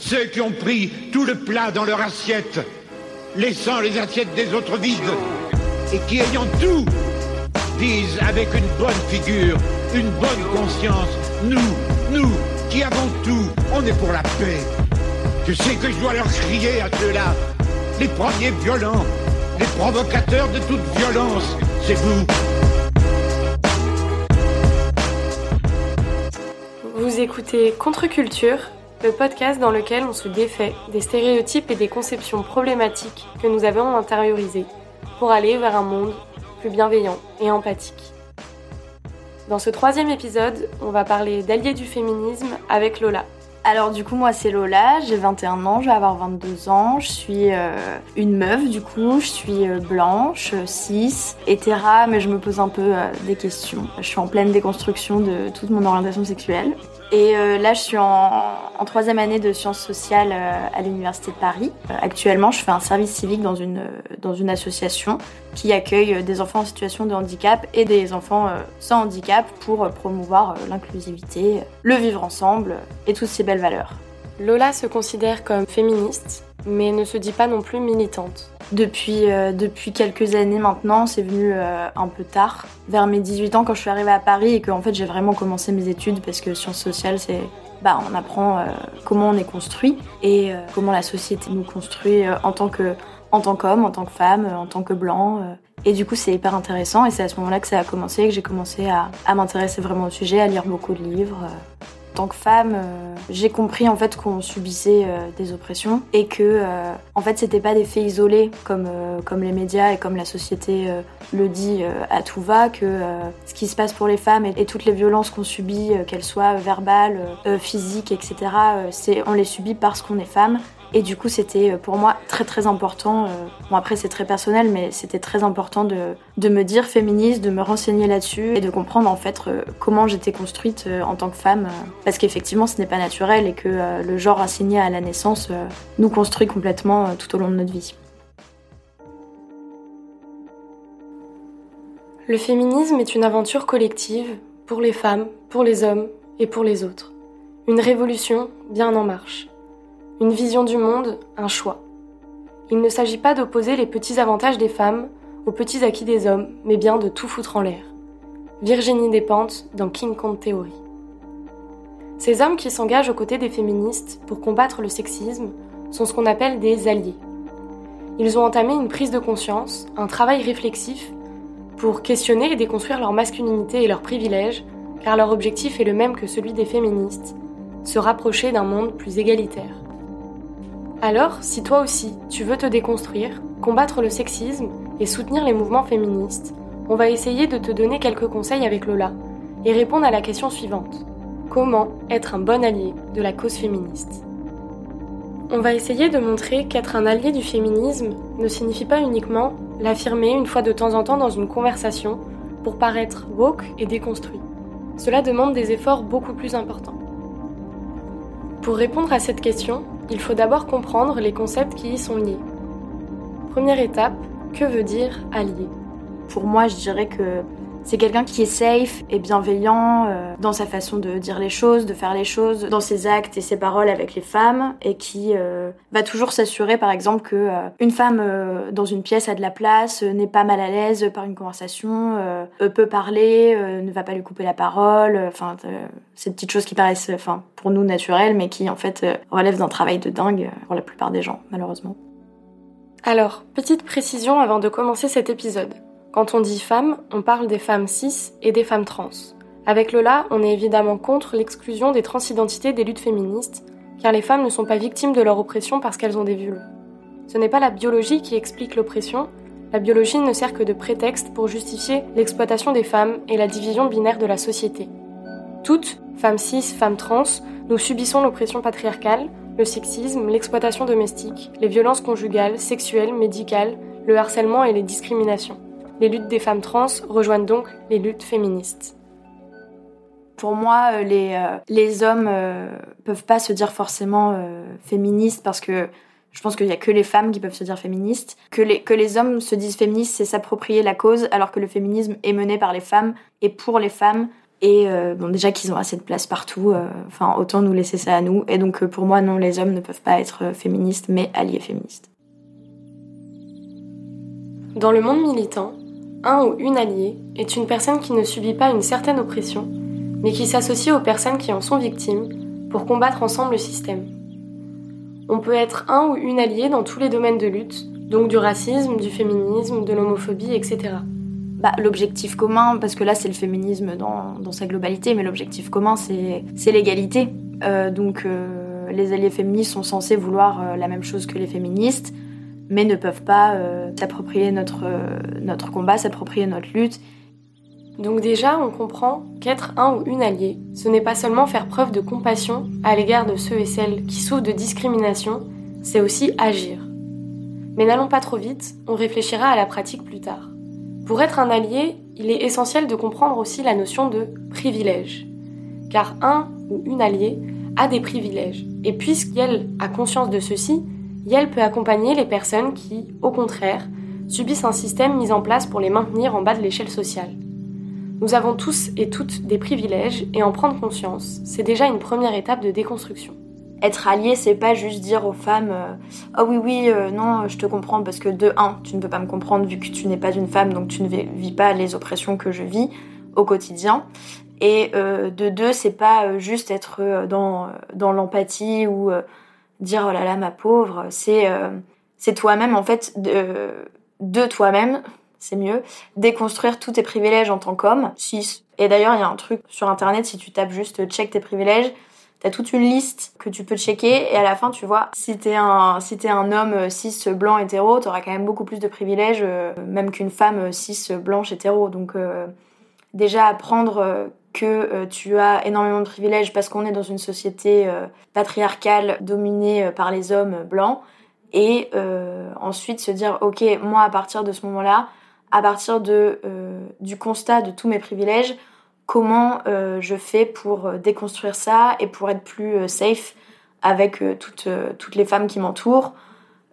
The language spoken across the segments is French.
Ceux qui ont pris tout le plat dans leur assiette, laissant les assiettes des autres vides, et qui ayant tout, disent avec une bonne figure, une bonne conscience, nous, nous, qui avons tout, on est pour la paix. Je sais que je dois leur crier à ceux-là, les premiers violents, les provocateurs de toute violence, c'est vous. Vous écoutez Contre-Culture, le podcast dans lequel on se défait des stéréotypes et des conceptions problématiques que nous avons intériorisées pour aller vers un monde plus bienveillant et empathique. Dans ce troisième épisode, on va parler d'alliés du féminisme avec Lola. Alors du coup moi c'est Lola, j'ai 21 ans, je vais avoir 22 ans, je suis euh, une meuf du coup, je suis euh, blanche, cis, hétéra, mais je me pose un peu euh, des questions. Je suis en pleine déconstruction de toute mon orientation sexuelle. Et là je suis en, en, troisième année de sciences sociales à l'Université de Paris. actuellement je fais un service civique dans une, dans une association qui accueille des enfants en situation de handicap et des enfants sans handicap pour promouvoir l'inclusivité, le vivre ensemble et toutes ces belles valeurs. Lola se considère comme féministe, mais ne se dit pas non plus militante. Depuis, euh, depuis quelques années maintenant, c'est venu euh, un peu tard, vers mes 18 ans quand je suis arrivée à Paris et que en fait j'ai vraiment commencé mes études parce que sciences sociales c'est bah on apprend euh, comment on est construit et comment la société nous construit en tant que en tant qu'homme, en tant que femme, en tant que blanc. Et du coup, c'est hyper intéressant. Et c'est à ce moment-là que ça a commencé, que j'ai commencé à, à m'intéresser vraiment au sujet, à lire beaucoup de livres tant que femme, euh, j'ai compris en fait qu'on subissait euh, des oppressions et que euh, en fait c'était pas des faits isolés comme comme les médias et comme la société le dit à tout va que ce qui se passe pour les femmes et, toutes les violences qu'on subit, qu'elles soient verbales, physiques, etc. c'est on les subit parce qu'on est femme et du coup, c'était euh, pour moi très très important. Euh, bon, après, c'est très personnel, mais c'était très important de, de, me dire féministe, de me renseigner là-dessus et de comprendre en fait euh, comment j'étais construite en tant que femme. Parce qu'effectivement, ce n'est pas naturel et que le genre assigné à la naissance nous construit complètement tout au long de notre vie. Le féminisme est une aventure collective pour les femmes, pour les hommes et pour les autres. Une révolution bien en marche. Une vision du monde, un choix. Il ne s'agit pas d'opposer les petits avantages des femmes aux petits acquis des hommes, mais bien de tout foutre en l'air. Virginie Despentes dans King Kong Theory. Ces hommes qui s'engagent aux côtés des féministes pour combattre le sexisme sont ce qu'on appelle des alliés. Ils ont entamé une prise de conscience, un travail réflexif pour questionner et déconstruire leur masculinité et leurs privilèges, car leur objectif est le même que celui des féministes, se rapprocher d'un monde plus égalitaire. Alors, si toi aussi, tu veux te déconstruire, combattre le sexisme et soutenir les mouvements féministes, on va essayer de te donner quelques conseils avec Lola et répondre à la question suivante. Comment être un bon allié de la cause féministe? On va essayer de montrer qu'être un allié du féminisme ne signifie pas uniquement l'affirmer une fois de temps en temps dans une conversation pour paraître woke et déconstruit. Cela demande des efforts beaucoup plus importants. Pour répondre à cette question, il faut d'abord comprendre les concepts qui y sont liés. Première étape, que veut dire allié? Pour moi, je dirais que c'est quelqu'un qui est safe et bienveillant euh, dans sa façon de dire les choses, de faire les choses, dans ses actes et ses paroles avec les femmes, et qui euh, va toujours s'assurer, par exemple, que euh, une femme dans une pièce a de la place, n'est pas mal à l'aise par une conversation, peut parler, ne va pas lui couper la parole. Enfin, ces petites choses qui paraissent, enfin, pour nous naturelles, mais qui en fait relèvent d'un travail de dingue pour la plupart des gens, malheureusement. Alors, petite précision avant de commencer cet épisode. Quand on dit femmes, on parle des femmes cis et des femmes trans. Avec Lola, on est évidemment contre l'exclusion des transidentités des luttes féministes, car les femmes ne sont pas victimes de leur oppression parce qu'elles ont des vulves. Ce n'est pas la biologie qui explique l'oppression, la biologie ne sert que de prétexte pour justifier l'exploitation des femmes et la division binaire de la société. Toutes, femmes cis, femmes trans, nous subissons l'oppression patriarcale, le sexisme, l'exploitation domestique, les violences conjugales, sexuelles, médicales, le harcèlement et les discriminations. Les luttes des femmes trans rejoignent donc les luttes féministes. Pour moi, euh, les, euh, les hommes euh, peuvent pas se dire forcément féministes parce que je pense qu'il y a que les femmes qui peuvent se dire féministes. Que les, que les hommes se disent féministes, c'est s'approprier la cause, alors que le féminisme est mené par les femmes et pour les femmes. Et euh, bon, déjà qu'ils ont assez de place partout, euh, enfin autant nous laisser ça à nous. Et donc pour moi, non, les hommes ne peuvent pas être féministes, mais alliés féministes. Dans le monde militant, un ou une alliée est une personne qui ne subit pas une certaine oppression, mais qui s'associe aux personnes qui en sont victimes pour combattre ensemble le système. On peut être un ou une alliée dans tous les domaines de lutte, donc du racisme, du féminisme, de l'homophobie, etc. Bah, l'objectif commun, parce que là c'est le féminisme dans, sa globalité, mais l'objectif commun c'est, l'égalité. Euh, donc euh, les alliés féministes sont censés vouloir euh, la même chose que les féministes, mais ne peuvent pas s'approprier notre, notre combat, s'approprier notre lutte donc déjà, on comprend qu'être un ou une alliée, ce n'est pas seulement faire preuve de compassion à l'égard de ceux et celles qui souffrent de discrimination, c'est aussi agir. Mais n'allons pas trop vite, on réfléchira à la pratique plus tard. Pour être un allié, il est essentiel de comprendre aussi la notion de privilège. Car un ou une alliée a des privilèges, et puisqu'elle a conscience de ceci, elle peut accompagner les personnes qui, au contraire, subissent un système mis en place pour les maintenir en bas de l'échelle sociale. Nous avons tous et toutes des privilèges et en prendre conscience, c'est déjà une première étape de déconstruction. Être allié, c'est pas juste dire aux femmes Oh oui, oui, euh, non, je te comprends parce que de un, tu ne peux pas me comprendre vu que tu n'es pas une femme, donc tu ne vis pas les oppressions que je vis au quotidien. Et euh, de deux, c'est pas juste être dans, dans l'empathie ou dire Oh là là, ma pauvre, c'est c'est toi-même en fait, de, de toi-même, c'est mieux. Déconstruire tous tes privilèges en tant qu'homme, 6. Et d'ailleurs, il y a un truc sur internet, si tu tapes juste check tes privilèges, t'as toute une liste que tu peux checker et à la fin, tu vois, si t'es un, si un homme cis, blanc, hétéro, t'auras quand même beaucoup plus de privilèges, euh, même qu'une femme cis, blanche, hétéro. Donc, euh, déjà apprendre euh, que tu as énormément de privilèges parce qu'on est dans une société patriarcale dominée par les hommes blancs et ensuite se dire ok moi à partir de ce moment-là à partir de, euh, du constat de tous mes privilèges, comment euh, je fais pour euh, déconstruire ça et pour être plus safe avec toutes, toutes les femmes qui m'entourent.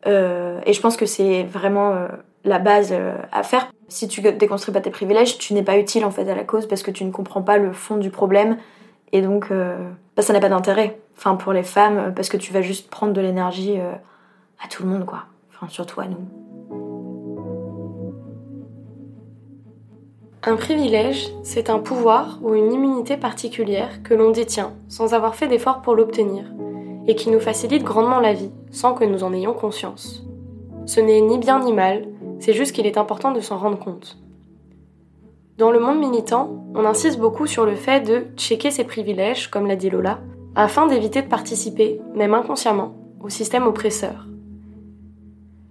et je pense que c'est vraiment la base à faire. Si tu déconstruis pas tes privilèges, tu n'es pas utile en fait à la cause parce que tu ne comprends pas le fond du problème. Et donc, bah, ça n'a pas d'intérêt. Enfin, pour les femmes, parce que tu vas juste prendre de l'énergie à tout le monde, quoi. Enfin, surtout à nous. Un privilège, c'est un pouvoir ou une immunité particulière que l'on détient sans avoir fait d'effort pour l'obtenir, et qui nous facilite grandement la vie sans que nous en ayons conscience. Ce n'est ni bien ni mal, c'est juste qu'il est important de s'en rendre compte. Dans le monde militant, on insiste beaucoup sur le fait de checker ses privilèges, comme l'a dit Lola, afin d'éviter de participer, même inconsciemment, au système oppresseur.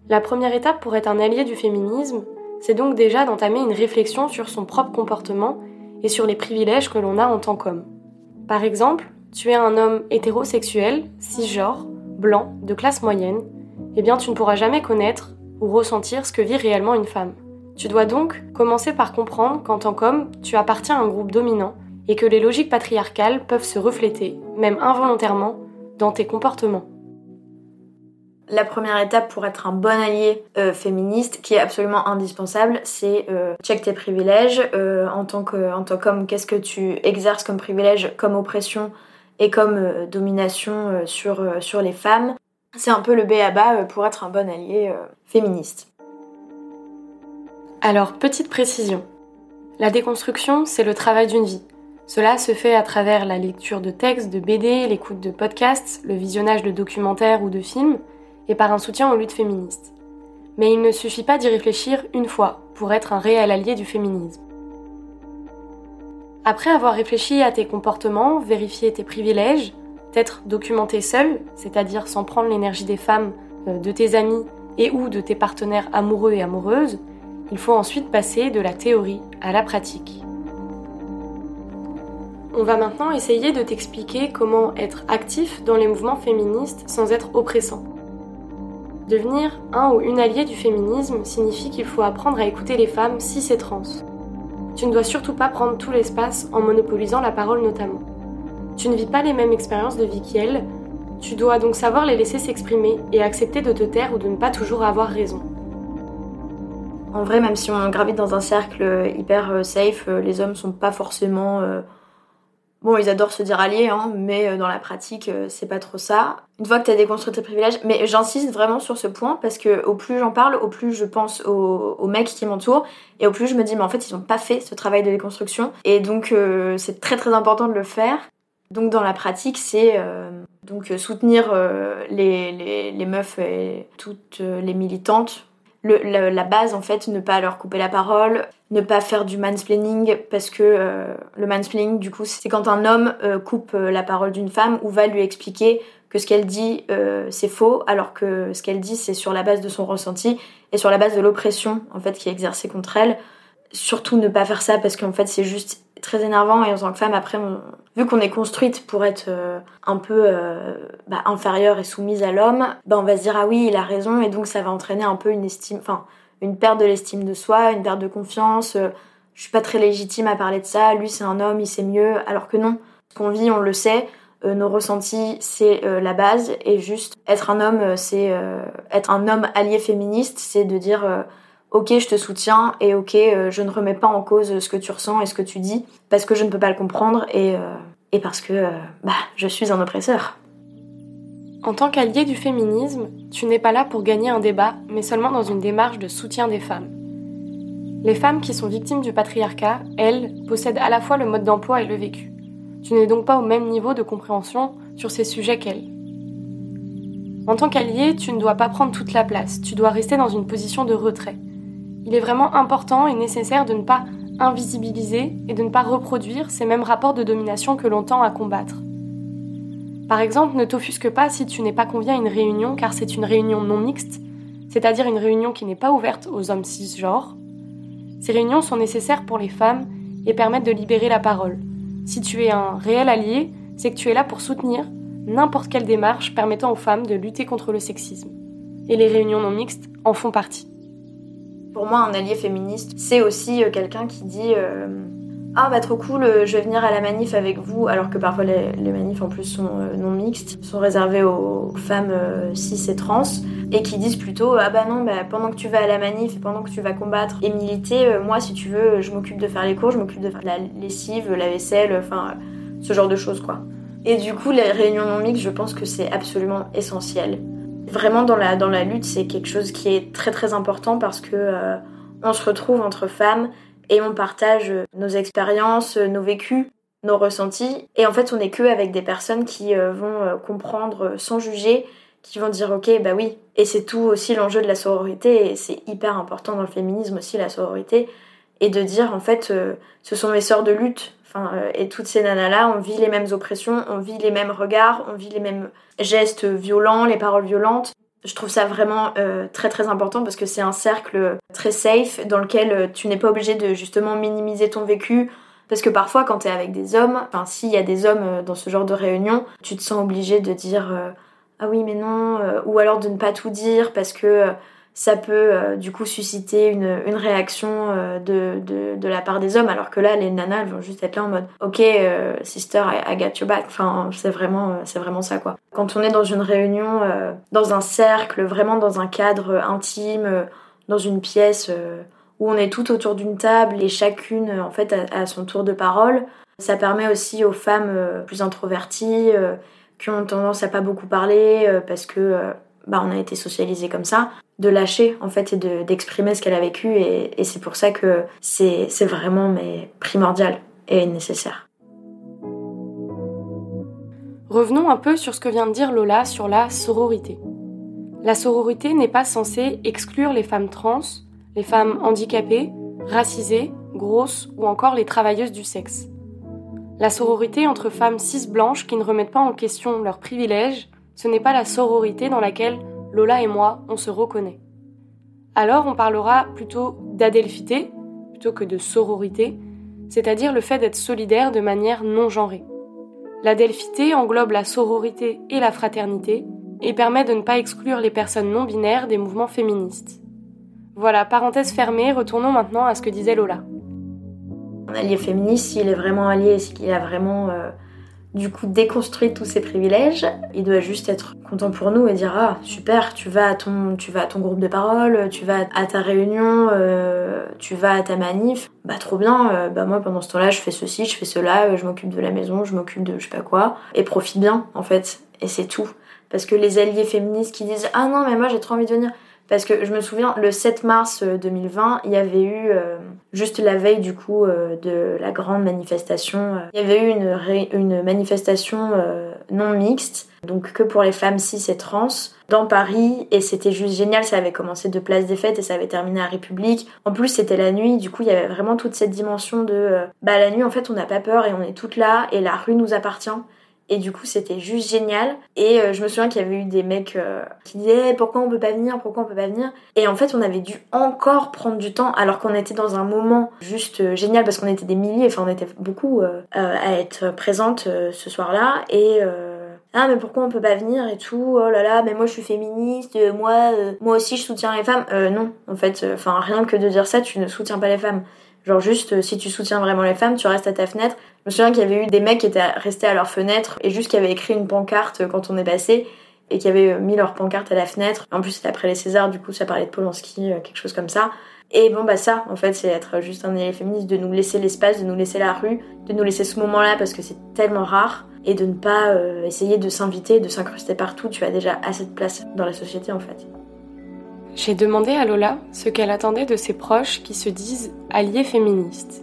La première étape pour être un allié du féminisme, c'est donc déjà d'entamer une réflexion sur son propre comportement et sur les privilèges que l'on a en tant qu'homme. Par exemple, tu es un homme hétérosexuel, cisgenre, blanc, de classe moyenne, eh bien tu ne pourras jamais connaître ressentir ce que vit réellement une femme. Tu dois donc commencer par comprendre qu'en tant qu'homme, tu appartiens à un groupe dominant et que les logiques patriarcales peuvent se refléter, même involontairement, dans tes comportements la première étape pour être un bon allié euh, féministe, qui est absolument indispensable, c'est euh, check tes privilèges. Euh, en tant qu'homme, qu'est-ce que tu exerces comme privilège, comme oppression et comme domination sur les femmes? C'est un peu le B à bas pour être un bon allié féministe. Alors, petite précision. La déconstruction, c'est le travail d'une vie. Cela se fait à travers la lecture de textes, de BD, l'écoute de podcasts, le visionnage de documentaires ou de films, et par un soutien aux luttes féministes. Mais il ne suffit pas d'y réfléchir une fois pour être un réel allié du féminisme. Après avoir réfléchi à tes comportements, vérifié tes privilèges, peut-être documenté seul, c'est-à-dire sans prendre l'énergie des femmes, euh, de tes amis et ou de tes partenaires amoureux et amoureuses, il faut ensuite passer de la théorie à la pratique. On va maintenant essayer de t'expliquer comment être actif dans les mouvements féministes sans être oppressant. Devenir un ou une alliée du féminisme signifie qu'il faut apprendre à écouter les femmes cis et trans. Tu ne dois surtout pas prendre tout l'espace en monopolisant la parole notamment. Tu ne vis pas les mêmes expériences de vie qu'elles, tu dois donc savoir les laisser s'exprimer et accepter de te taire ou de ne pas toujours avoir raison. En vrai, même si on gravite dans un cercle hyper euh, safe, euh, les hommes sont pas forcément euh, Bon, ils adorent se dire alliés, hein, mais dans la pratique, c'est pas trop ça. Une fois que t'as déconstruit tes privilèges, mais j'insiste vraiment sur ce point parce que au plus j'en parle, au plus je pense aux, mecs qui m'entourent et au plus je me dis, mais en fait, ils ont pas fait ce travail de déconstruction. Et donc, c'est très très important de le faire. Donc, dans la pratique, c'est donc soutenir les, les, les, meufs et toutes les militantes la, base en fait, ne pas leur couper la parole, ne pas faire du mansplaining parce que euh, le mansplaining du coup c'est quand un homme euh, coupe euh, la parole d'une femme ou va lui expliquer que ce qu'elle dit c'est faux alors que ce qu'elle dit c'est sur la base de son ressenti et sur la base de l'oppression en fait qui est exercée contre elle. Surtout ne pas faire ça parce qu'en fait c'est juste très énervant et en tant que femme après vu qu'on est construite pour être euh, un peu euh, bah, inférieure et soumise à l'homme bah, on va se dire ah oui il a raison et donc ça va entraîner un peu une estime enfin une perte de l'estime de soi une perte de confiance euh, je suis pas très légitime à parler de ça lui c'est un homme il sait mieux alors que non. Ce qu'on vit on le sait nos ressentis c'est la base et juste être un homme c'est être un homme allié féministe c'est de dire ok, je te soutiens et ok, euh, je ne remets pas en cause ce que tu ressens et ce que tu dis parce que je ne peux pas le comprendre et, euh, parce que euh, bah, je suis un oppresseur. En tant qu'allié du féminisme, tu n'es pas là pour gagner un débat, mais seulement dans une démarche de soutien des femmes. Les femmes qui sont victimes du patriarcat, elles, possèdent à la fois le mode d'emploi et le vécu. Tu n'es donc pas au même niveau de compréhension sur ces sujets qu'elles. En tant qu'allié, tu ne dois pas prendre toute la place, tu dois rester dans une position de retrait il est vraiment important et nécessaire de ne pas invisibiliser et de ne pas reproduire ces mêmes rapports de domination que l'on tend à combattre. Par exemple, ne t'offusque pas si tu n'es pas convié à une réunion car c'est une réunion non mixte, c'est-à-dire une réunion qui n'est pas ouverte aux hommes cisgenres. Ces réunions sont nécessaires pour les femmes et permettent de libérer la parole. Si tu es un réel allié, c'est que tu es là pour soutenir n'importe quelle démarche permettant aux femmes de lutter contre le sexisme. Et les réunions non mixtes en font partie. Pour moi, un allié féministe, c'est aussi euh, quelqu'un qui dit euh, Ah, bah trop cool, euh, je vais venir à la manif avec vous, alors que parfois les, manifs en plus sont non mixtes, sont réservés aux femmes cis et trans, et qui disent plutôt Ah, bah non, bah, pendant que tu vas à la manif et pendant que tu vas combattre et militer, moi, si tu veux, je m'occupe de faire les cours, je m'occupe de faire la lessive, la vaisselle, enfin, ce genre de choses, quoi. Et du coup, les réunions non mixtes, je pense que c'est absolument essentiel. Vraiment dans la, lutte, c'est quelque chose qui est très très important parce que euh, on se retrouve entre femmes et on partage nos expériences, nos vécus, nos ressentis. Et en fait, on n'est que avec des personnes qui euh, vont euh, comprendre sans juger, qui vont dire ok, bah oui. Et c'est tout aussi l'enjeu de la sororité et c'est hyper important dans le féminisme aussi la sororité et de dire en fait ce sont mes sœurs de lutte euh, et toutes ces nanas-là, on vit les mêmes oppressions, on vit les mêmes regards, on vit les mêmes gestes violents, les paroles violentes. Je trouve ça vraiment euh, très très important parce que c'est un cercle très safe dans lequel euh, tu n'es pas obligé de justement minimiser ton vécu. Parce que parfois, quand tu es avec des hommes, enfin, s'il y a des hommes dans ce genre de réunion, tu te sens obligé de dire Ah oui, mais non, ou alors de ne pas tout dire parce que ça peut euh, du coup susciter une, une réaction euh, de, de, de, la part des hommes, alors que là, les nanas, elles vont juste être là en mode Ok, euh, sister, I, got your back. Enfin, c'est vraiment, c'est vraiment ça quoi. Quand on est dans une réunion, dans un cercle, vraiment dans un cadre intime, dans une pièce où on est tout autour d'une table et chacune en fait a, son tour de parole, ça permet aussi aux femmes plus introverties qui ont tendance à pas beaucoup parler parce que bah, on a été socialisé comme ça, de lâcher en fait et d'exprimer ce qu'elle a vécu et, c'est pour ça que c'est vraiment mais primordial et nécessaire. Revenons un peu sur ce que vient de dire Lola sur la sororité. La sororité n'est pas censée exclure les femmes trans, les femmes handicapées, racisées, grosses ou encore les travailleuses du sexe. La sororité entre femmes cis blanches qui ne remettent pas en question leurs privilèges, ce n'est pas la sororité dans laquelle Lola et moi, on se reconnaît. Alors on parlera plutôt d'adelphité plutôt que de sororité, c'est-à-dire le fait d'être solidaire de manière non genrée. L'adelphité englobe la sororité et la fraternité et permet de ne pas exclure les personnes non binaires des mouvements féministes. Voilà, parenthèse fermée, retournons maintenant à ce que disait Lola. Un allié féministe, s'il est vraiment allié, s'il a vraiment euh, du coup déconstruit tous ses privilèges. Il doit juste être content pour nous et dire ah super, tu vas à ton, tu vas à ton groupe de parole, tu vas à ta réunion, euh, tu vas à ta manif. Bah trop bien. Euh, bah moi pendant ce temps-là, je fais ceci, je fais cela, euh, je m'occupe de la maison, je m'occupe de je sais pas quoi et profite bien en fait. Et c'est tout. Parce que les alliés féministes qui disent ah non mais moi j'ai trop envie de venir. Parce que je me souviens, le 7 mars 2020, il y avait eu, euh, juste la veille du coup euh, de la grande manifestation, euh, il y avait eu une, une manifestation non mixte, donc que pour les femmes cis et trans, dans Paris, et c'était juste génial, ça avait commencé de Place des Fêtes et ça avait terminé à République. En plus, c'était la nuit, du coup, il y avait vraiment toute cette dimension de, bah la nuit, en fait, on n'a pas peur et on est toutes là, et la rue nous appartient. Et du coup, c'était juste génial. Et euh, je me souviens qu'il y avait eu des mecs euh, qui disaient eh, pourquoi on peut pas venir, pourquoi on peut pas venir? Et en fait, on avait dû encore prendre du temps alors qu'on était dans un moment juste euh, génial parce qu'on était des milliers, enfin on était beaucoup à être présentes ce soir-là. Et ah mais pourquoi on peut pas venir et tout? Oh là là mais moi je suis féministe moi moi aussi je soutiens les femmes non en fait enfin rien que de dire ça tu ne soutiens pas les femmes Genre juste, euh, si tu soutiens vraiment les femmes, tu restes à ta fenêtre. Je me souviens qu'il y avait eu des mecs qui étaient restés à leur fenêtre et juste qui avaient écrit une pancarte euh, quand on est passé et qui avaient euh, mis leur pancarte à la fenêtre. En plus, c'était après les Césars, du coup, ça parlait de Polanski, quelque chose comme ça. Et bon, bah ça, en fait, c'est être juste un élève féministe, de nous laisser l'espace, de nous laisser la rue, de nous laisser ce moment-là parce que c'est tellement rare et de ne pas essayer de s'inviter, de s'incruster partout. Tu as déjà assez de place dans la société, en fait. J'ai demandé à Lola ce qu'elle attendait de ses proches qui se disent alliés féministes.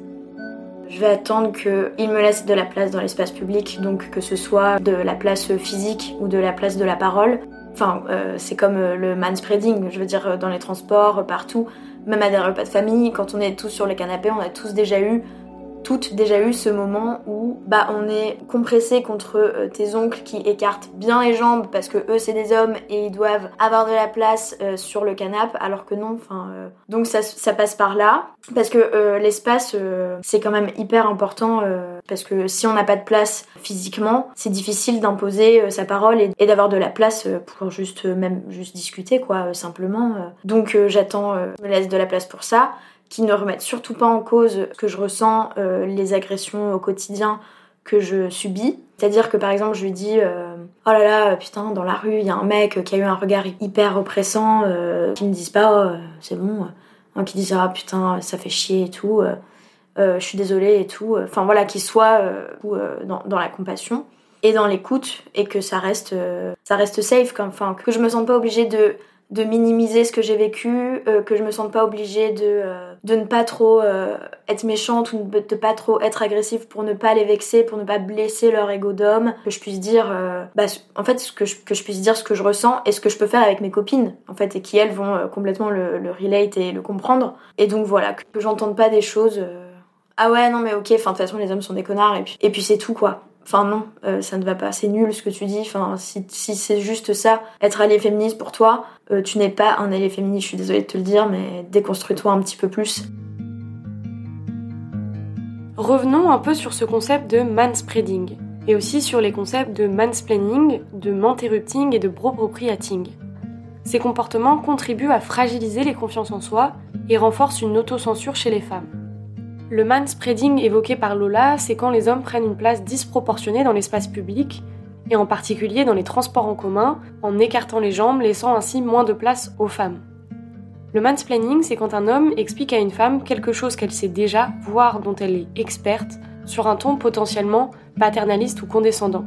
Je vais attendre qu'ils me laissent de la place dans l'espace public, donc que ce soit de la place physique ou de la place de la parole. Enfin, euh, c'est comme euh, le manspreading, je veux dire, euh, dans les transports, partout, même à des repas de famille, quand on est tous sur les canapés, on a tous déjà eu toutes déjà eu ce moment où bah on est compressé contre euh, tes oncles qui écartent bien les jambes parce que eux c'est des hommes et ils doivent avoir de la place euh, sur le canapé alors que non enfin euh, donc ça, ça, passe par là. Parce que l'espace c'est quand même hyper important parce que si on n'a pas de place physiquement c'est difficile d'imposer sa parole et, d'avoir de la place pour juste même juste discuter quoi simplement donc j'attends me laisse de la place pour ça qui ne remettent surtout pas en cause ce que je ressens, euh, les agressions au quotidien que je subis. C'est-à-dire que par exemple, je lui dis euh, Oh là là, putain, dans la rue, il y a un mec qui a eu un regard hyper oppressant, euh, qui me disent pas Oh, c'est bon, hein, qui disent Ah putain, ça fait chier et tout, je suis désolée et tout. Enfin voilà, qu'il soit dans, la compassion et dans l'écoute et que ça reste, ça reste safe, enfin, que je me sente pas obligée de de minimiser ce que j'ai vécu, que je me sente pas obligée de, de ne pas trop euh, être méchante ou de pas trop être agressive pour ne pas les vexer, pour ne pas blesser leur ego d'homme, que je puisse dire, bah, en fait, ce que je, que je puisse dire ce que je ressens et ce que je peux faire avec mes copines, en fait, et qui elles vont complètement le, le, relate et le comprendre. Et donc voilà, que j'entende pas des choses. ah ouais, non mais ok, de toute façon les hommes sont des connards et puis, et puis c'est tout quoi. Enfin non, euh, ça ne va pas, c'est nul ce que tu dis. Enfin, si, c'est juste ça, être allié féministe pour toi, euh, tu n'es pas un allié féministe, je suis désolée de te le dire, mais déconstruis-toi un petit peu plus. Revenons un peu sur ce concept de manspreading, et aussi sur les concepts de mansplaining, de manterrupting et de bropropriating. Ces comportements contribuent à fragiliser les confiances en soi et renforcent une autocensure chez les femmes. Le manspreading évoqué par Lola, c'est quand les hommes prennent une place disproportionnée dans l'espace public, et en particulier dans les transports en commun, en écartant les jambes, laissant ainsi moins de place aux femmes. Le mansplaining, c'est quand un homme explique à une femme quelque chose qu'elle sait déjà, voire dont elle est experte, sur un ton potentiellement paternaliste ou condescendant.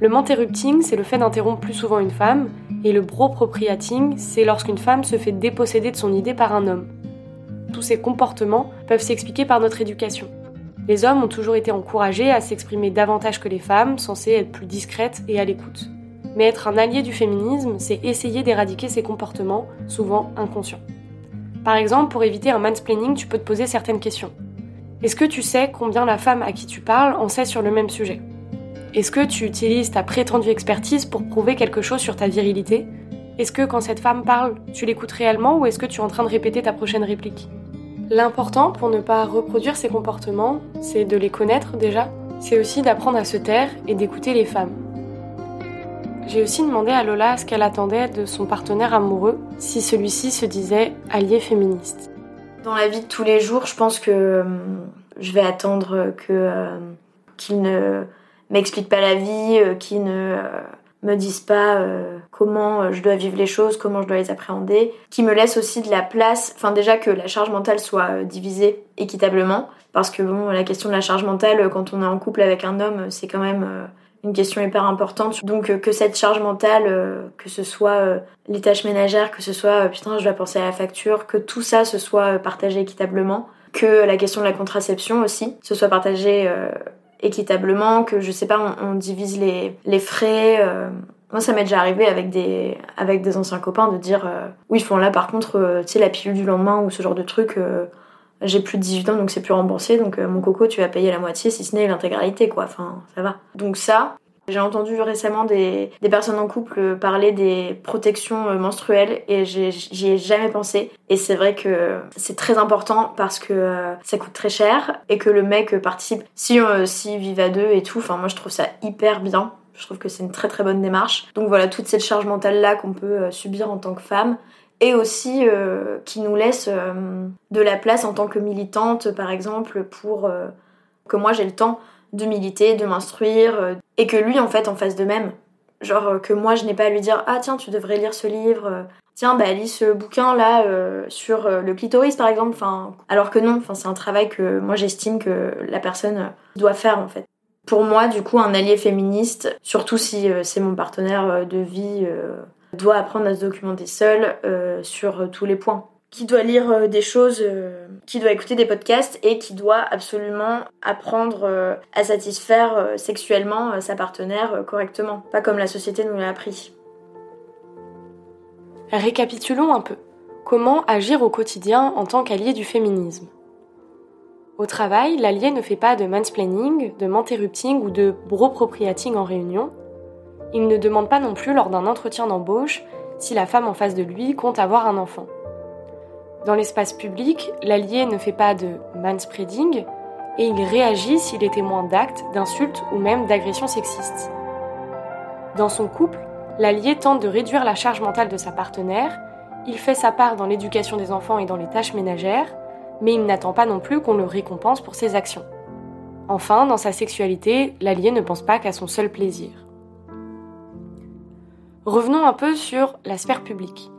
Le manterrupting, c'est le fait d'interrompre plus souvent une femme, et le bropropriating, c'est lorsqu'une femme se fait déposséder de son idée par un homme tous ces comportements peuvent s'expliquer par notre éducation. Les hommes ont toujours été encouragés à s'exprimer davantage que les femmes, censées être plus discrètes et à l'écoute. Mais être un allié du féminisme, c'est essayer d'éradiquer ces comportements, souvent inconscients. Par exemple, pour éviter un mansplaining, tu peux te poser certaines questions. Est-ce que tu sais combien la femme à qui tu parles en sait sur le même sujet? Est-ce que tu utilises ta prétendue expertise pour prouver quelque chose sur ta virilité? Est-ce que quand cette femme parle, tu l'écoutes réellement ou est-ce que tu es en train de répéter ta prochaine réplique? L'important pour ne pas reproduire ces comportements, c'est de les connaître déjà, c'est aussi d'apprendre à se taire et d'écouter les femmes. J'ai aussi demandé à Lola ce qu'elle attendait de son partenaire amoureux si celui-ci se disait allié féministe. Dans la vie de tous les jours, je pense que hum, je vais attendre que euh, qu'il ne m'expliquent pas la vie, qui ne me disent pas comment je dois vivre les choses, comment je dois les appréhender, qui me laissent aussi de la place, enfin déjà que la charge mentale soit divisée équitablement, parce que bon, la question de la charge mentale quand on est en couple avec un homme, c'est quand même une question hyper importante. Donc euh, que cette charge mentale, euh, que ce soit euh, les tâches ménagères, que ce soit putain je dois penser à la facture, que tout ça se soit partagé équitablement, que la question de la contraception aussi se soit partagée équitablement, que je sais pas on, divise les, les frais. Moi, ça m'est déjà arrivé avec des, avec des anciens copains de dire oui, font là par contre, tu sais, la pilule du lendemain ou ce genre de truc, j'ai plus de 18 ans donc c'est plus remboursé donc mon coco tu vas payer la moitié si ce n'est l'intégralité quoi enfin ça va donc ça j'ai entendu récemment des, personnes en couple parler des protections euh, menstruelles et j'y ai jamais pensé. Et c'est vrai que c'est très important parce que euh, ça coûte très cher et que le mec participe. Si, euh, vivent à deux et tout, enfin moi je trouve ça hyper bien. Je trouve que c'est une très très bonne démarche. Donc voilà, toute cette charge mentale là qu'on peut subir en tant que femme et aussi qui nous laisse de la place en tant que militante par exemple pour que moi j'ai le temps de militer, de m'instruire, euh, et que lui, en fait, en fasse de même. Genre euh, que moi, je n'ai pas à lui dire Ah, tiens, tu devrais lire ce livre. Euh, tiens, bah, lis ce bouquin là sur le clitoris, par exemple. Enfin, alors que non, enfin, c'est un travail que moi, j'estime que la personne doit faire, en fait. Pour moi, du coup, un allié féministe, surtout si c'est mon partenaire de vie, doit apprendre à se documenter seul sur tous les points qui doit lire euh, des choses, euh, qui doit écouter des podcasts et qui doit absolument apprendre euh, à satisfaire sexuellement sa partenaire correctement, pas comme la société nous l'a appris. Récapitulons un peu. Comment agir au quotidien en tant qu'allié du féminisme? Au travail, l'allié ne fait pas de mansplaining, de manterrupting ou de bro-propriating en réunion. Il ne demande pas non plus lors d'un entretien d'embauche si la femme en face de lui compte avoir un enfant. Dans l'espace public, l'allié ne fait pas de manspreading et il réagit s'il est témoin d'actes, d'insultes ou même d'agressions sexistes. Dans son couple, l'allié tente de réduire la charge mentale de sa partenaire, il fait sa part dans l'éducation des enfants et dans les tâches ménagères, mais il n'attend pas non plus qu'on le récompense pour ses actions. Enfin, dans sa sexualité, l'allié ne pense pas qu'à son seul plaisir. Revenons un peu sur la sphère publique.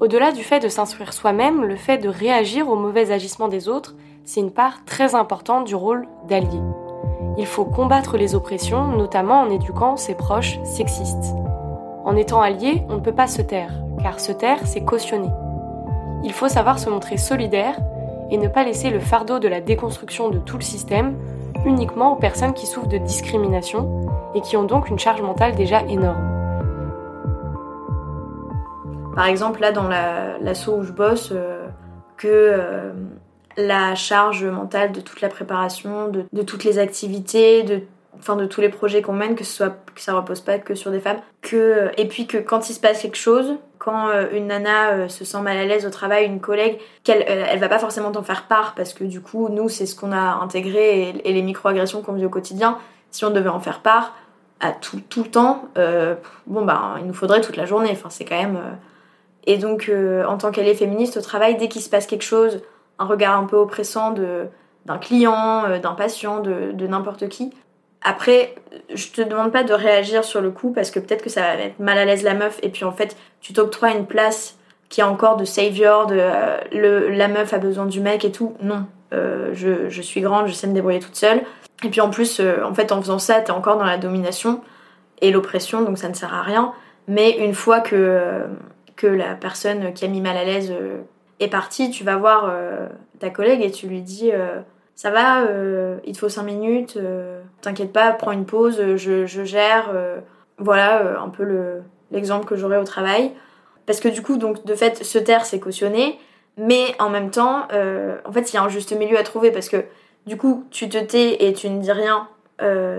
Au-delà du fait de s'instruire soi-même, le fait de réagir aux mauvais agissements des autres, c'est une part très importante du rôle d'allié. Il faut combattre les oppressions, notamment en éduquant ses proches sexistes. En étant allié, on ne peut pas se taire, car se taire, c'est cautionner. Il faut savoir se montrer solidaire et ne pas laisser le fardeau de la déconstruction de tout le système uniquement aux personnes qui souffrent de discrimination et qui ont donc une charge mentale déjà énorme. Par exemple, là, dans l'assaut où je bosse, euh, que euh, la charge mentale de toute la préparation, de, toutes les activités, de enfin de tous les projets qu'on mène, que ce soit que ça repose pas que sur des femmes, que et puis que quand il se passe quelque chose, quand euh, une nana se sent mal à l'aise au travail, une collègue, qu'elle elle va pas forcément t'en faire part parce que du coup nous c'est ce qu'on a intégré et, les microagressions qu'on vit au quotidien. Si on devait en faire part à tout, tout le temps, bon bah il nous faudrait toute la journée. Enfin c'est quand même et donc, euh, en tant qu'allié féministe au travail, dès qu'il se passe quelque chose, un regard un peu oppressant d'un client, euh, d'un patient, de, de n'importe qui, après, je te demande pas de réagir sur le coup parce que peut-être que ça va mettre mal à l'aise la meuf et puis en fait, tu t'octroies une place qui a encore de savior, de euh, le, la meuf a besoin du mec et tout. Non, je, je, suis grande, je sais me débrouiller toute seule. Et puis en plus, en fait, en faisant ça, t'es encore dans la domination et l'oppression, donc ça ne sert à rien. Mais une fois que que la personne qui a mis mal à l'aise euh, est partie, tu vas voir euh, ta collègue et tu lui dis euh, ça va, il te faut 5 minutes, t'inquiète pas, prends une pause, je, gère. voilà un peu l'exemple que j'aurais au travail. Parce que du coup, donc de fait, se taire, c'est cautionné, mais en même temps, en fait, il y a un juste milieu à trouver parce que du coup, tu te tais et tu ne dis rien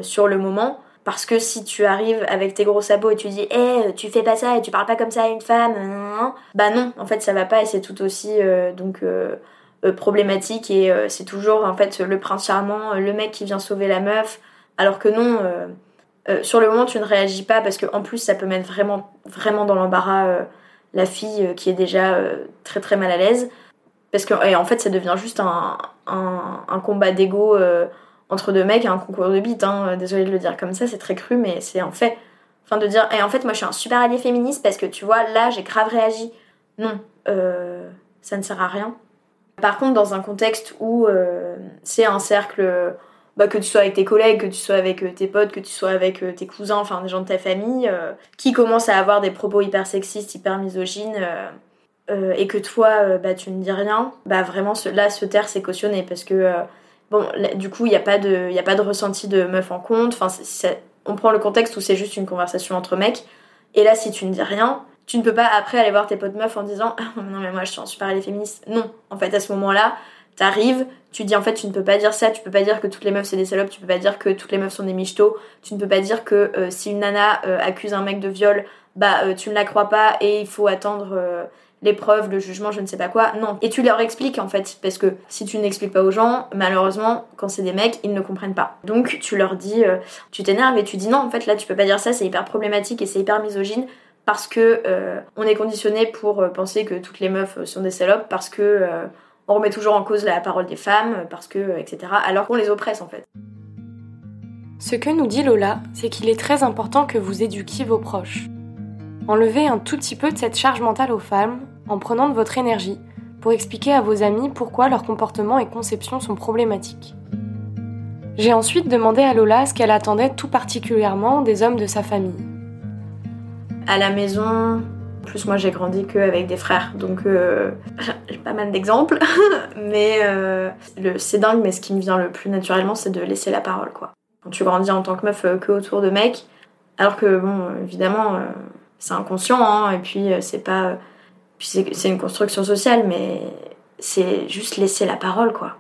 sur le moment, parce que si tu arrives avec tes gros sabots et tu dis Eh, tu fais pas ça et tu parles pas comme ça à une femme, bah non, en fait ça va pas et c'est tout aussi euh, donc euh, euh, problématique et c'est toujours en fait le prince charmant, le mec qui vient sauver la meuf, alors que non, sur le moment tu ne réagis pas parce que en plus ça peut mettre vraiment vraiment dans l'embarras la fille qui est déjà très très mal à l'aise. Parce que en fait ça devient juste un, un, un combat d'ego entre deux mecs à un concours de bites. Hein. Désolée de le dire comme ça, c'est très cru, mais c'est en fait. Enfin, de dire, et en fait, moi je suis un super allié féministe parce que tu vois, là j'ai grave réagi. Non, euh, ça ne sert à rien. Par contre, dans un contexte où euh, c'est un cercle, bah, que tu sois avec tes collègues, que tu sois avec euh, tes potes, que tu sois avec tes cousins, enfin des gens de ta famille, qui commencent à avoir des propos hyper sexistes, hyper misogynes, et que toi, bah, tu ne dis rien, bah vraiment, là, se taire, c'est cautionné parce que bon, du coup, il n'y a, pas de, y a pas de ressenti de meuf en compte. Enfin, on prend le contexte où c'est juste une conversation entre mecs. Et là, si tu ne dis rien, tu ne peux pas après aller voir tes potes meufs en disant ah, non mais moi je suis un super allié féministe. Non, en fait à ce moment-là, t'arrives, tu dis en fait tu ne peux pas dire ça, tu peux pas dire que toutes les meufs c'est des salopes, tu peux pas dire que toutes les meufs sont des michtos, tu ne peux pas dire que euh, si une nana euh, accuse un mec de viol, bah euh, tu ne la crois pas et il faut attendre l'épreuve, le jugement, je ne sais pas quoi. Non. Et tu leur expliques en fait, parce que si tu n'expliques pas aux gens, malheureusement, quand c'est des mecs, ils ne comprennent pas. Donc tu leur dis, tu t'énerves et tu dis non, en fait là tu peux pas dire ça, c'est hyper problématique et c'est hyper misogyne parce que euh, on est conditionné pour euh, penser que toutes les meufs sont des salopes, parce que euh, on remet toujours en cause la parole des femmes, parce que etc. Alors qu'on les oppresse en fait. Ce que nous dit Lola, c'est qu'il est très important que vous éduquiez vos proches. Enlevez un tout petit peu de cette charge mentale aux femmes en prenant de votre énergie pour expliquer à vos amis pourquoi leur comportement et conception sont problématiques. J'ai ensuite demandé à Lola ce qu'elle attendait tout particulièrement des hommes de sa famille à la maison. plus, moi, j'ai grandi qu'avec des frères, donc euh, j'ai pas mal d'exemples. mais euh, c'est dingue, mais ce qui me vient le plus naturellement, c'est de laisser la parole, quoi. Quand tu grandis en tant que meuf euh, que autour de mecs, alors que, bon, évidemment, c'est inconscient, hein, et puis c'est pas. Puis c'est une construction sociale, mais c'est juste laisser la parole, quoi.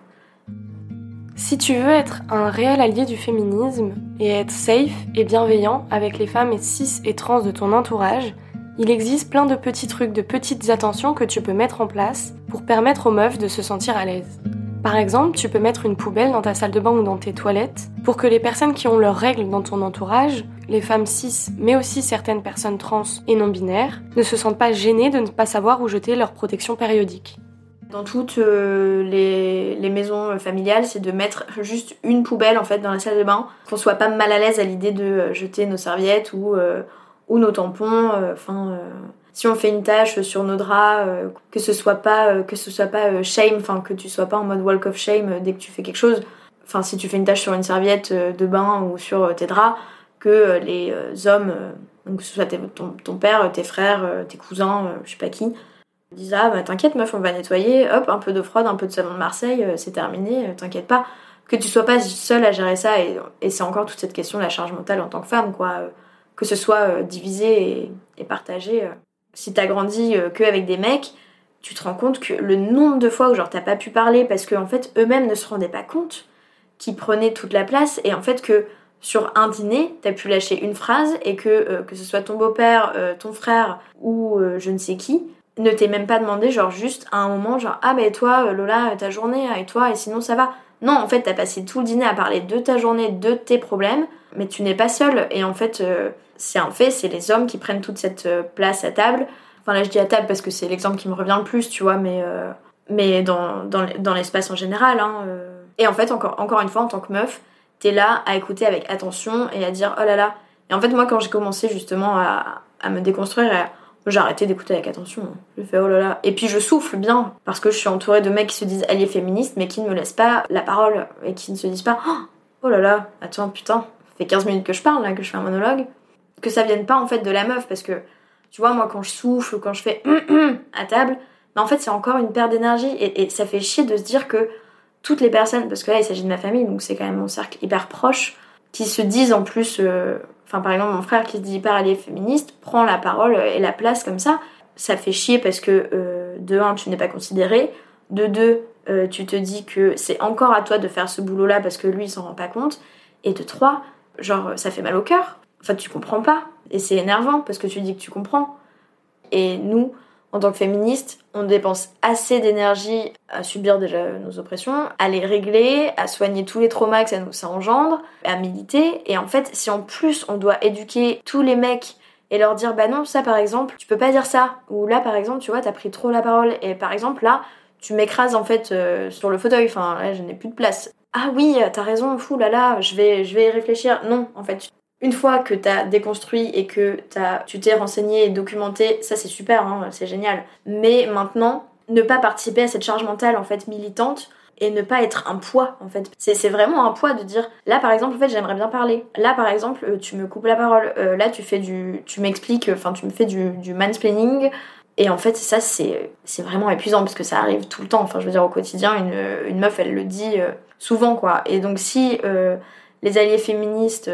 Si tu veux être un réel allié du féminisme et être safe et bienveillant avec les femmes cis et trans de ton entourage, il existe plein de petits trucs, de petites attentions que tu peux mettre en place pour permettre aux meufs de se sentir à l'aise. Par exemple, tu peux mettre une poubelle dans ta salle de bain ou dans tes toilettes pour que les personnes qui ont leurs règles dans ton entourage, les femmes cis, mais aussi certaines personnes trans et non binaires, ne se sentent pas gênées de ne pas savoir où jeter leur protection périodique. Dans toutes euh, les, maisons familiales, c'est de mettre juste une poubelle en fait dans la salle de bain, qu'on soit pas mal à l'aise à l'idée de euh, jeter nos serviettes ou, euh, nos tampons. Si on fait une tâche sur nos draps, que ce soit pas que ce soit pas shame, enfin que tu sois pas en mode walk of shame dès que tu fais quelque chose. Enfin, si tu fais une tâche sur une serviette de bain ou sur tes draps, que les hommes, donc que ce soit ton, père, tes frères, tes cousins, je sais pas qui, disent ah bah t'inquiète meuf on va nettoyer, hop un peu d'eau froide, un peu de savon de Marseille, euh, c'est terminé, euh, t'inquiète pas. Que tu sois pas seule à gérer ça et, c'est encore toute cette question de la charge mentale en tant que femme quoi, euh, que ce soit divisé et, partagé. Si t'as grandi que avec des mecs, tu te rends compte que le nombre de fois où genre t'as pas pu parler parce qu'en en fait eux-mêmes ne se rendaient pas compte qu'ils prenaient toute la place et en fait que sur un dîner, t'as pu lâcher une phrase et que que ce soit ton beau-père, ton frère ou je ne sais qui, ne t'es même pas demandé, genre juste à un moment, genre ah mais toi euh, Lola, ta journée, et toi, et sinon ça va. Non, en fait, t'as passé tout le dîner à parler de ta journée, de tes problèmes, mais tu n'es pas seule. Et en fait, euh, c'est un fait, c'est les hommes qui prennent toute cette euh, place à table. Enfin là, je dis à table parce que c'est l'exemple qui me revient le plus, tu vois, mais, mais dans, dans, l'espace en général. Hein, Et en fait, encore, encore une fois, en tant que meuf, t'es là à écouter avec attention et à dire oh là là. Et en fait, moi, quand j'ai commencé justement à, me déconstruire, j'ai arrêté d'écouter avec attention. Je fais oh là là. Et puis je souffle bien parce que je suis entourée de mecs qui se disent alliés féministes mais qui ne me laissent pas la parole et qui ne se disent pas oh là là, attends putain, ça fait 15 minutes que je parle là, que je fais un monologue. Que ça vienne pas en fait de la meuf parce que tu vois, moi quand je souffle ou quand je fais à table, mais en fait c'est encore une perte d'énergie et, ça fait chier de se dire que toutes les personnes, parce que là il s'agit de ma famille donc c'est quand même mon cercle hyper proche, qui se disent en plus. Euh, Enfin, par exemple, mon frère qui se dit hyper allié féministe prend la parole et la place comme ça. Ça fait chier parce que, euh, de un, tu n'es pas considéré. De deux, euh, tu te dis que c'est encore à toi de faire ce boulot-là parce que lui, il s'en rend pas compte. Et de trois, genre, ça fait mal au cœur. Enfin, tu comprends pas. Et c'est énervant parce que tu dis que tu comprends. Et nous, en tant que féministe, on dépense assez d'énergie à subir déjà nos oppressions, à les régler, à soigner tous les traumas que ça nous engendre, à militer. Et en fait, si en plus on doit éduquer tous les mecs et leur dire bah non, ça par exemple, tu peux pas dire ça. Ou là par exemple, tu vois, t'as pris trop la parole. Et par exemple, là, tu m'écrases en fait euh, sur le fauteuil. Enfin, là, je n'ai plus de place. ah oui, t'as raison, fou là là, je vais, je vais y réfléchir. Non, en fait, une fois que t'as déconstruit et que as, tu t'es renseigné et documenté, ça c'est super, hein, c'est génial. Mais maintenant, ne pas participer à cette charge mentale en fait militante et ne pas être un poids en fait. C'est vraiment un poids de dire là par exemple en fait j'aimerais bien parler. Là par exemple euh, tu me coupes la parole. Euh, là tu fais du tu m'expliques enfin tu me fais du, du mansplaining. Et en fait, ça, c'est vraiment épuisant parce que ça arrive tout le temps. Enfin, je veux dire, au quotidien, une, une meuf, elle le dit euh, souvent, quoi. Et donc, si les alliés féministes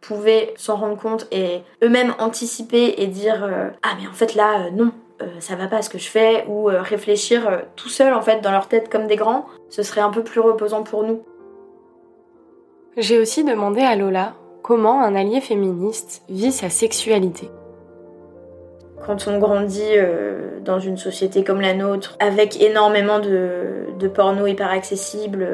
pouvaient s'en rendre compte et eux-mêmes anticiper et dire Ah, mais en fait, là, non, euh, ça va pas ce que je fais ou euh, réfléchir euh, tout seul en fait dans leur tête comme des grands, ce serait un peu plus reposant pour nous. J'ai aussi demandé à Lola comment un allié féministe vit sa sexualité. Quand on grandit dans une société comme la nôtre, avec énormément de, de porno hyper accessible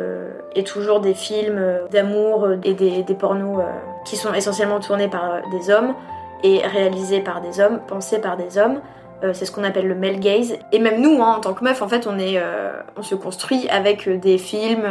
et toujours des films d'amour et des, pornos qui sont essentiellement tournés par des hommes et réalisés par des hommes, pensés par des hommes, euh, c'est ce qu'on appelle le male gaze. Et même nous, hein, en tant que meuf, en fait, on est, euh, on se construit avec euh, des films,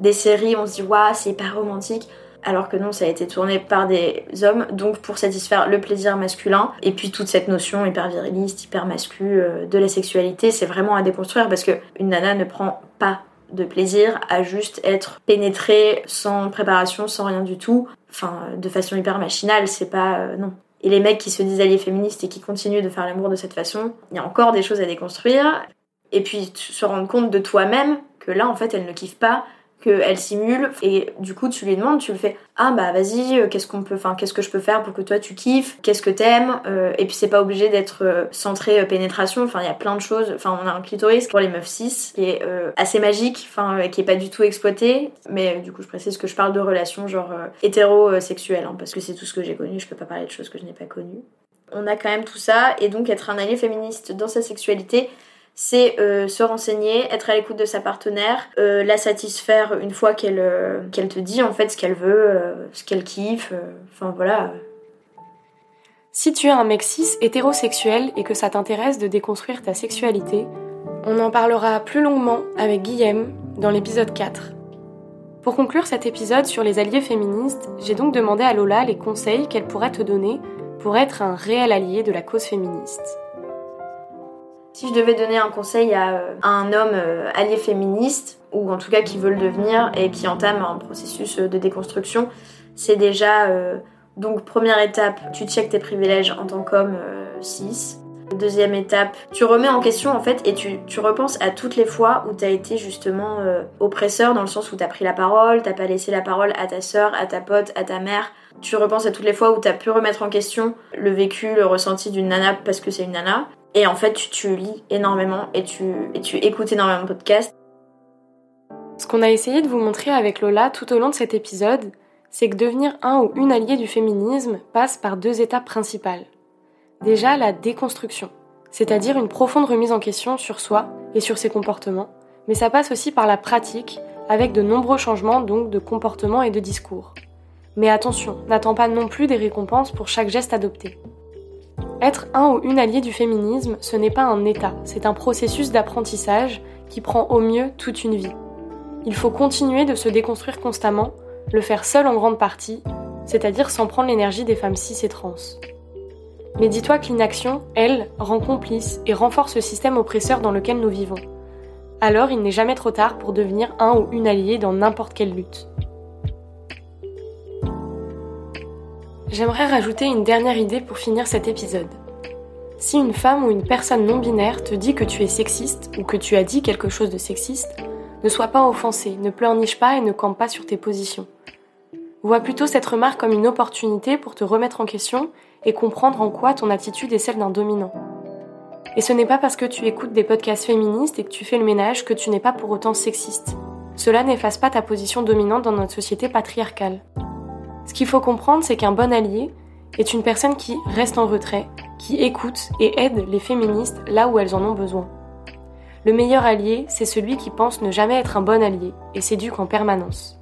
des séries. On se dit waouh, c'est hyper romantique. Alors que non, ça a été tourné par des hommes, donc pour satisfaire le plaisir masculin. Et puis toute cette notion hyper viriliste, hyper mascu de la sexualité, c'est vraiment à déconstruire parce que une nana ne prend pas de plaisir à juste être pénétrée sans préparation, sans rien du tout, enfin de façon hyper machinale, c'est pas non. Et les mecs qui se disent alliés féministes et qui continuent de faire l'amour de cette façon, il y a encore des choses à déconstruire. Et puis se rendre compte de toi-même que là, en fait, elle ne kiffe pas, qu'elle simule et du coup tu lui demandes tu le fais ah bah vas-y euh, qu'est-ce qu'on peut enfin qu'est-ce que je peux faire pour que toi tu kiffes qu'est-ce que t'aimes euh, et puis c'est pas obligé d'être euh, centré pénétration enfin il y a plein de choses enfin on a un clitoris pour les meufs 6 qui est assez magique enfin qui est pas du tout exploité mais du coup je précise que je parle de relations genre hétérosexuelles hein, parce que c'est tout ce que j'ai connu je peux pas parler de choses que je n'ai pas connues. On a quand même tout ça et donc être un allié féministe dans sa sexualité c'est euh, se renseigner, être à l'écoute de sa partenaire, euh, la satisfaire une fois qu'elle euh, qu'elle te dit en fait ce qu'elle veut, ce qu'elle kiffe, enfin voilà. Si tu es un mec cis hétérosexuel et que ça t'intéresse de déconstruire ta sexualité, on en parlera plus longuement avec Guillaume dans l'épisode 4. Pour conclure cet épisode sur les alliés féministes, j'ai donc demandé à Lola les conseils qu'elle pourrait te donner pour être un réel allié de la cause féministe. Si je devais donner un conseil à, euh, un homme euh, allié féministe, ou en tout cas qui veut le devenir et qui entame un processus euh, de déconstruction, c'est déjà donc première étape, tu checkes tes privilèges en tant qu'homme cis. Deuxième étape, tu remets en question en fait et tu, tu repenses à toutes les fois où tu as été justement oppresseur dans le sens où tu as pris la parole, t'as pas laissé la parole à ta sœur, à ta pote, à ta mère. Tu repenses à toutes les fois où tu as pu remettre en question le vécu, le ressenti d'une nana parce que c'est une nana. Et en fait, tu, lis énormément et tu, écoutes énormément de podcasts. Ce qu'on a essayé de vous montrer avec Lola tout au long de cet épisode, c'est que devenir un ou une alliée du féminisme passe par deux étapes principales. Déjà, la déconstruction, c'est-à-dire une profonde remise en question sur soi et sur ses comportements, mais ça passe aussi par la pratique, avec de nombreux changements donc de comportement et de discours. Mais attention, n'attends pas non plus des récompenses pour chaque geste adopté. Être un ou une alliée du féminisme, ce n'est pas un état, c'est un processus d'apprentissage qui prend au mieux toute une vie. Il faut continuer de se déconstruire constamment, le faire seul en grande partie, c'est-à-dire sans prendre l'énergie des femmes cis et trans. Mais dis-toi que l'inaction, elle, rend complice et renforce le système oppresseur dans lequel nous vivons. Alors il n'est jamais trop tard pour devenir un ou une alliée dans n'importe quelle lutte. J'aimerais rajouter une dernière idée pour finir cet épisode. Si une femme ou une personne non binaire te dit que tu es sexiste ou que tu as dit quelque chose de sexiste, ne sois pas offensé, ne pleurniche pas et ne campe pas sur tes positions. Vois plutôt cette remarque comme une opportunité pour te remettre en question et comprendre en quoi ton attitude est celle d'un dominant. Et ce n'est pas parce que tu écoutes des podcasts féministes et que tu fais le ménage que tu n'es pas pour autant sexiste. Cela n'efface pas ta position dominante dans notre société patriarcale. Ce qu'il faut comprendre, c'est qu'un bon allié est une personne qui reste en retrait, qui écoute et aide les féministes là où elles en ont besoin. Le meilleur allié, c'est celui qui pense ne jamais être un bon allié et s'éduque en permanence.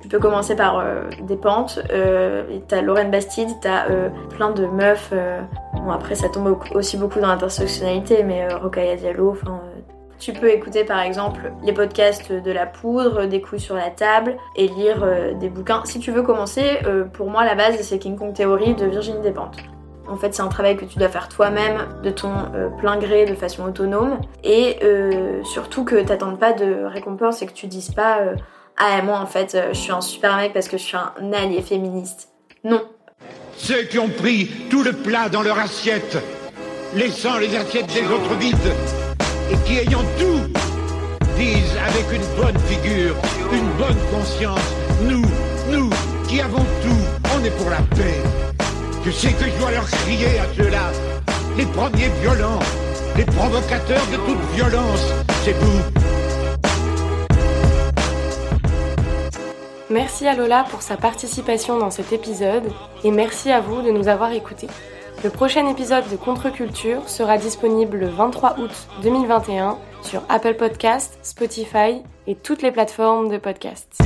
Tu peux commencer par euh, des pentes, euh, t'as Lorraine Bastide, t'as euh, plein de meufs, bon après ça tombe aussi beaucoup dans l'intersectionnalité, mais Rokhaya Diallo, enfin Tu peux écouter par exemple les podcasts de la poudre, des couilles sur la table et lire euh, des bouquins. Si tu veux commencer, euh, pour moi la base c'est King Kong Theory de Virginie Despentes. En fait, c'est un travail que tu dois faire toi-même, de ton euh, plein gré, de façon autonome. Et surtout que t'attendes pas de récompense et que tu dises pas Ah, moi en fait, je suis un super mec parce que je suis un allié féministe. Non. Ceux qui ont pris tout le plat dans leur assiette, laissant les assiettes des autres vides, et qui ayant tout, disent avec une bonne figure, une bonne conscience, nous, nous, qui avons tout, on est pour la paix. Je sais que je dois leur crier à ceux-là, les premiers violents, les provocateurs de toute violence, c'est vous. Merci à Lola pour sa participation dans cet épisode et merci à vous de nous avoir écoutés. Le prochain épisode de Contre-Culture sera disponible le 23 août 2021 sur Apple Podcasts, Spotify et toutes les plateformes de podcasts.